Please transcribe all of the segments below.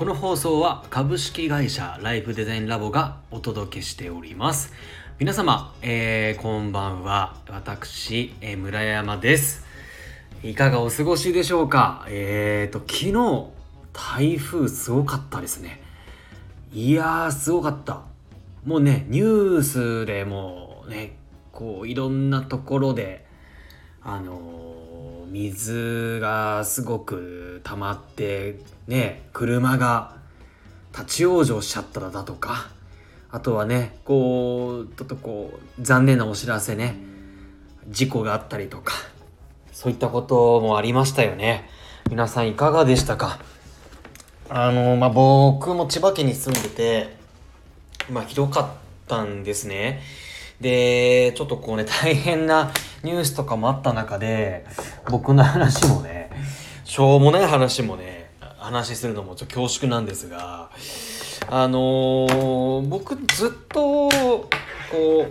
この放送は株式会社ライフデザインラボがお届けしております。皆様、えー、こんばんは。私、えー、村山です。いかがお過ごしでしょうか？えーと昨日台風すごかったですね。いやーすごかった。もうねニュースでもねこういろんなところであのー、水がすごく溜まってね車が立ち往生しちゃったらだとかあとはねこうちょっとこう残念なお知らせね事故があったりとかそういったこともありましたよね。皆さんいかがでしたか？あのまあ僕も千葉県に住んでてまあひどかったんですね。でちょっとこうね大変なニュースとかもあった中で僕の話もねしょうもない話もね話するのもちょっと恐縮なんですがあのー、僕ずっとこう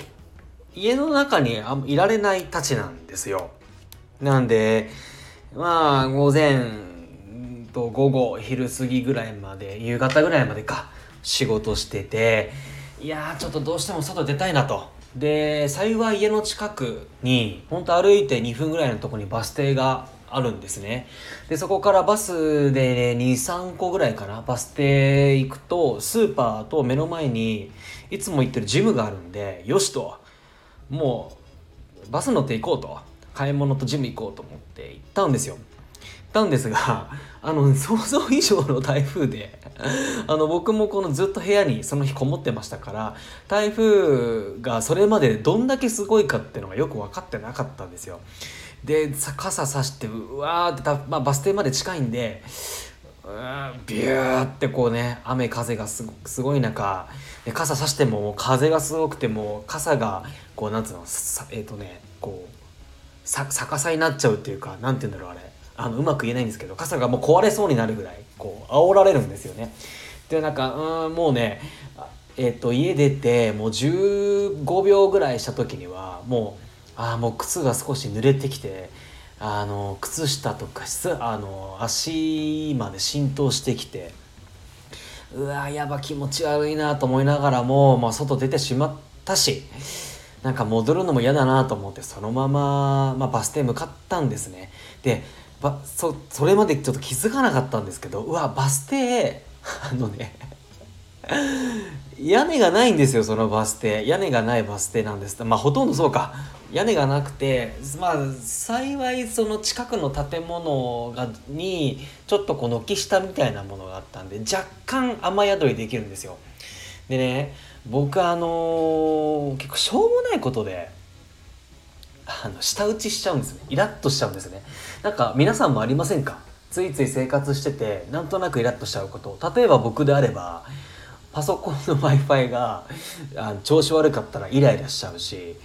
家の中にいられないたちなんですよ。なんでまあ午前と午後昼過ぎぐらいまで夕方ぐらいまでか仕事してていやちょっとどうしても外出たいなと。で幸い家の近くにほんと歩いて2分ぐらいのとこにバス停があるんですね。でそこからバスで、ね、23個ぐらいかな。バス停行くとスーパーと目の前にいつも行ってるジムがあるんでよしと。もうバス乗って行こうと。買い物とジム行こうと思って行ったんですよ。行ったんですが あの想像以上の台風で あの僕もこのずっと部屋にその日こもってましたから台風がそれまでどんだけすごいかっていうのがよく分かってなかったんですよ。で傘さしてうわーってた、まあ、バス停まで近いんでビューってこうね雨風がすごい中傘さしても風がすごくても傘がこうなんつうのえっ、ー、とねこう逆さになっちゃうっていうかなんて言うんだろうあれあのうまく言えないんですけど傘がもう壊れそうになるぐらいこう煽られるんですよね。でなんかうんもうねえっ、ー、と家出てもう15秒ぐらいした時にはもうあもう靴が少し濡れてきてあの靴下とかあの足まで浸透してきてうわやば気持ち悪いなと思いながらも、まあ、外出てしまったしなんか戻るのも嫌だなと思ってそのまま、まあ、バス停向かったんですね。でそそれまでちょっと気づかなかったんですけどうわバス停あのね 屋根がないんですよそのバス停。屋根がないバス停なんです。まあほとんどそうか。屋根がなくてまあ幸いその近くの建物がにちょっとこう軒下みたいなものがあったんで若干雨宿りできるんですよ。でね僕あのー、結構しょうもないことであの舌打ちしちゃうんですね。イラッとしちゃうんですね。なんか皆さんもありませんか？ついつい生活しててなんとなくイラッとしちゃうこと。例えば僕であればパソコンの w i f i があ調子悪かったらイライラしちゃうし。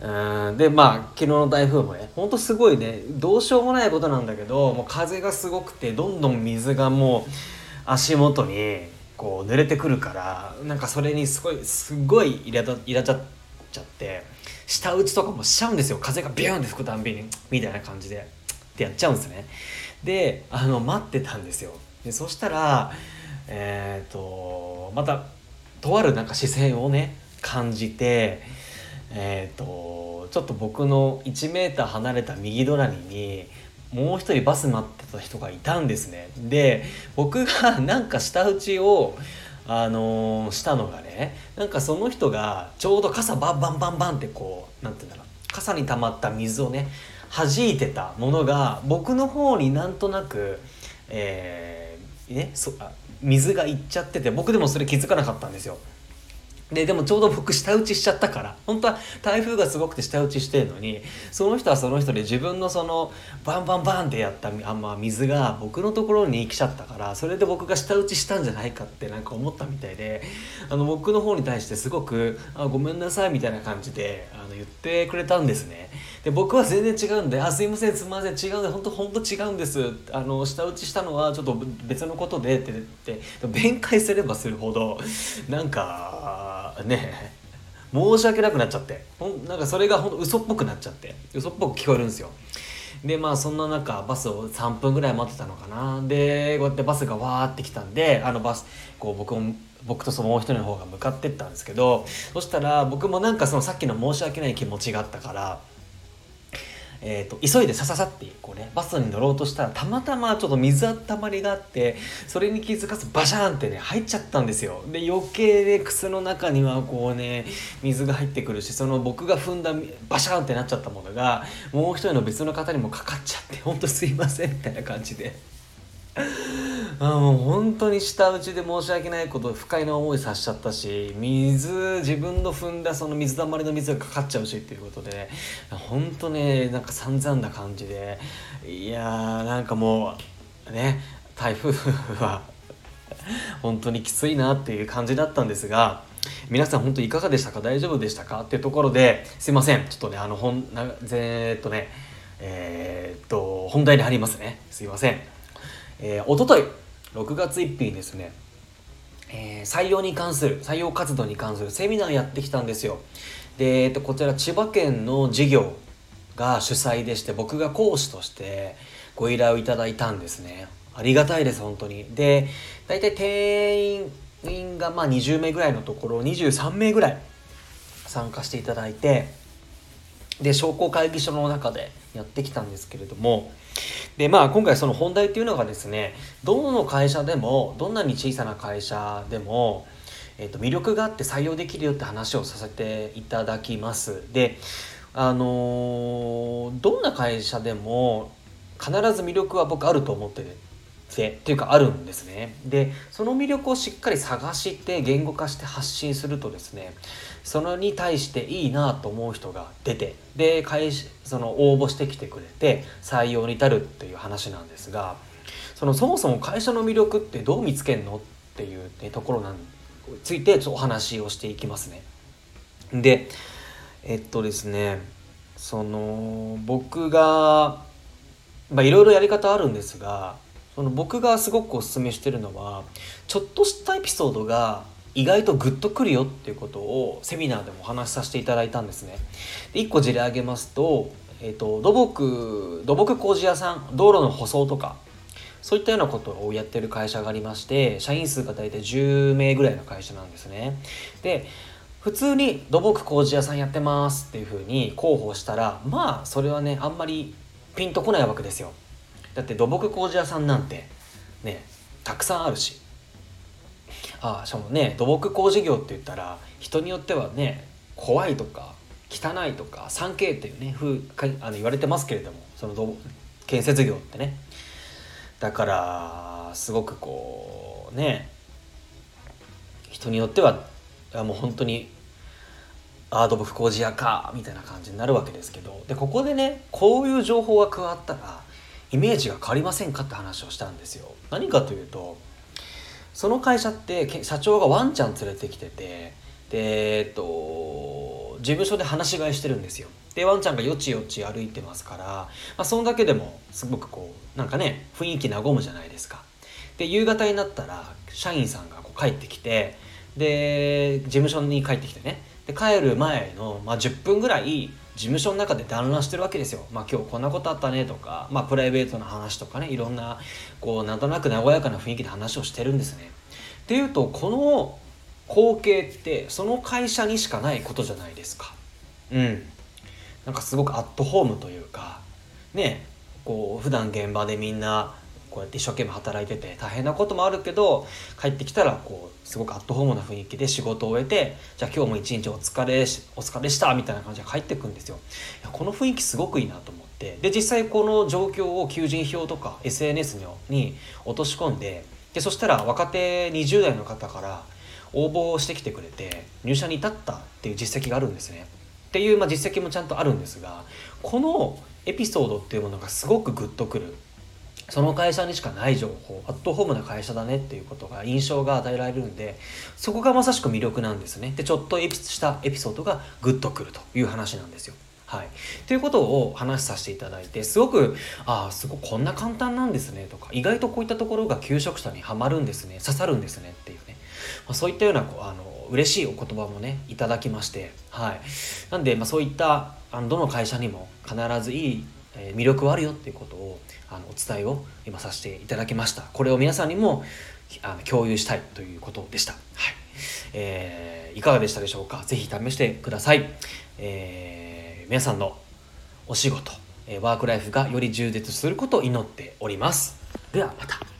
うんでまあ昨日の台風もねほんとすごいねどうしようもないことなんだけどもう風がすごくてどんどん水がもう足元にこう濡れてくるからなんかそれにすごいすごいイライラちゃっちゃって舌打ちとかもしちゃうんですよ。風がビューンって吹くたんびにみたいな感じでってやっちゃうんですね。であの待ってたんですよ。でそしたらえっ、ー、とまたとあるなんか視線をね感じてえっ、ー、とちょっと僕の 1m 離れた右隣にもう一人バス待ってた人がいたんですね。で僕が なんか舌打ちをあのー、したのがねなんかその人がちょうど傘バンバンバンバンってこうなんて言うんだろう傘に溜まった水をね弾いてたものが僕の方になんとなくえー、ねそあ水がいっちゃってて僕でもそれ気づかなかったんですよででもちょうど僕舌打ちしちゃったから本当は台風がすごくて舌打ちしてるのにその人はその人で自分のそのバンバンバンってやったあんま水が僕のところに来ちゃったからそれで僕が舌打ちしたんじゃないかってなんか思ったみたいであの僕の方に対してすごく「あごめんなさい」みたいな感じであの言ってくれたんですね。で僕は全然違うんで「あすいませんすいません違うんで本当本当違うんです」あの舌打ちしたのはちょっと別のことでって言って弁解すればするほどなんかね申し訳なくなっちゃって。ほんなんかそれがほんと嘘っぽくなっちゃって。嘘っぽく聞こえるんですよ。でまあそんな中バスを3分ぐらい待ってたのかな。でこうやってバスがわーって来たんであのバスこう僕も僕とそのもう一人の方が向かってったんですけどそしたら僕もなんかそのさっきの申し訳ない気持ちがあったからえーと、急いでさささってこう、ね、バスに乗ろうとしたらたまたまちょっと水あったまりがあってそれに気づかずバシャーンってね入っちゃったんですよで余計で靴の中にはこうね水が入ってくるしその僕が踏んだバシャーンってなっちゃったものがもう一人の別の方にもかかっちゃってほんとすいませんみたいな感じで。あもう本当に舌打ちで申し訳ないこと不快な思いさせちゃったし水自分の踏んだその水たまりの水がかかっちゃうしっていうことで本当ねなんか散々な感じでいやーなんかもうね台風は本当にきついなっていう感じだったんですが皆さん本当いかがでしたか？大丈夫でしたか？っていうところですいません。ちょっとねあのほんなぜっとねえー、っと本題に入りますね。すいません。えー、おととい6月1日にですね、えー、採用に関する採用活動に関するセミナーやってきたんですよ。で、えっと、こちら千葉県の事業が主催でして僕が講師としてご依頼をいただいたんですね。ありがたいです本当に。で大体定員がまあ20名ぐらいのところ23名ぐらい参加していただいてで商工会議所の中でやってきたんですけれどもでまあ今回その本題っていうのがですねどの会社でもどんなに小さな会社でも、えー、と魅力があって採用できるよって話をさせていただきます。であのー、どんな会社でも必ず魅力は僕あると思っててっていうかあるんですねでその魅力をしっかり探して言語化して発信するとですねそれに対していいなと思う人が出てで会その応募してきてくれて採用に至るっていう話なんですがそのそもそも会社の魅力ってどう見つけんのっていう、ね、ところについてちょっとお話をしていきますね。でえっとですねその僕がいろいろやり方あるんですがその僕がすごくおすすめしてるのはちょっとしたエピソードが意外とグッとくるよっていうことをセミナーでもお話しさせていただいたんですね。で1個事例挙げますと,、えーと、土木土木工事屋さん道路の舗装とかそういったようなことをやってる会社がありまして社員数が大体10名ぐらいの会社なんですね。で普通に土木工事屋さんやってますっていうふうに広報したらまあそれはねあんまりピンとこないわけですよ。だって土木工事屋さんなんてねたくさんあるし。あしかもね土木工事業って言ったら人によってはね怖いとか汚いとか 3K っていうねふうあの言われてますけれどもその建設業ってね。だからすごくこうね人によってはもう本当にアー土木工事屋かみたいな感じになるわけですけど。でここでねこういう情報が加わったらイメージが変わりませんかって話をしたんですよ。何かというとその会社って社長がワンちゃん連れてきててでえっと事務所で話し飼いしてるんですよ。でワンちゃんがよちよち歩いてますから、まあ、そのだけでもすごくこうなんかね雰囲気和むじゃないですか。で夕方になったら社員さんがこう帰ってきてで事務所に帰ってきてね。で帰る前の、まあ、10分ぐらい事務所の中で団らんしてるわけですよ。まあ今日こんなことあったねとか、まあプライベートな話とかね、いろんな、こう、なんとなく和やかな雰囲気で話をしてるんですね。っていうと、この光景ってその会社にしかないことじゃないですか。うん。なんかすごくアットホームというか、ね、こう、普段現場でみんなこうやって一生懸命働いてて大変なこともあるけど帰ってきたらこうすごくアットホームな雰囲気で仕事を終えてじゃあ今日も一日お疲れお疲れしたみたいな感じで帰ってくんですよ。この雰囲気すごくいいなと思って。で実際この状況を求人票とか SNS に落とし込んででそしたら若手20代の方から応募してきてくれて入社に至ったっていう実績があるんですね。っていう、まあ、実績もちゃんとあるんですがこのエピソードっていうものがすごくグッとくる。その会社にしかない情報アットホームな会社だねっていうことが印象が与えられるんでそこがまさしく魅力なんですね。でちょっとエピしたエピソードがグッとくるという話なんですよ。はい、ということを話させていただいてすごくああすごくこんな簡単なんですねとか意外とこういったところが求職者にはまるんですね刺さるんですねっていうね、まあ、そういったようなこうあの嬉しいお言葉もねいただきましてはい。なんで、まあ、そういったあのどの会社にも必ずいいえ魅力はあるよっていうことをあのお伝えを今させていただきました。これを皆さんにもあの共有したいということでした、はい。えー、いかがでしたでしょうか？是非試してください、えー、皆さんのお仕事ワークライフがより充実することを祈っております。ではまた。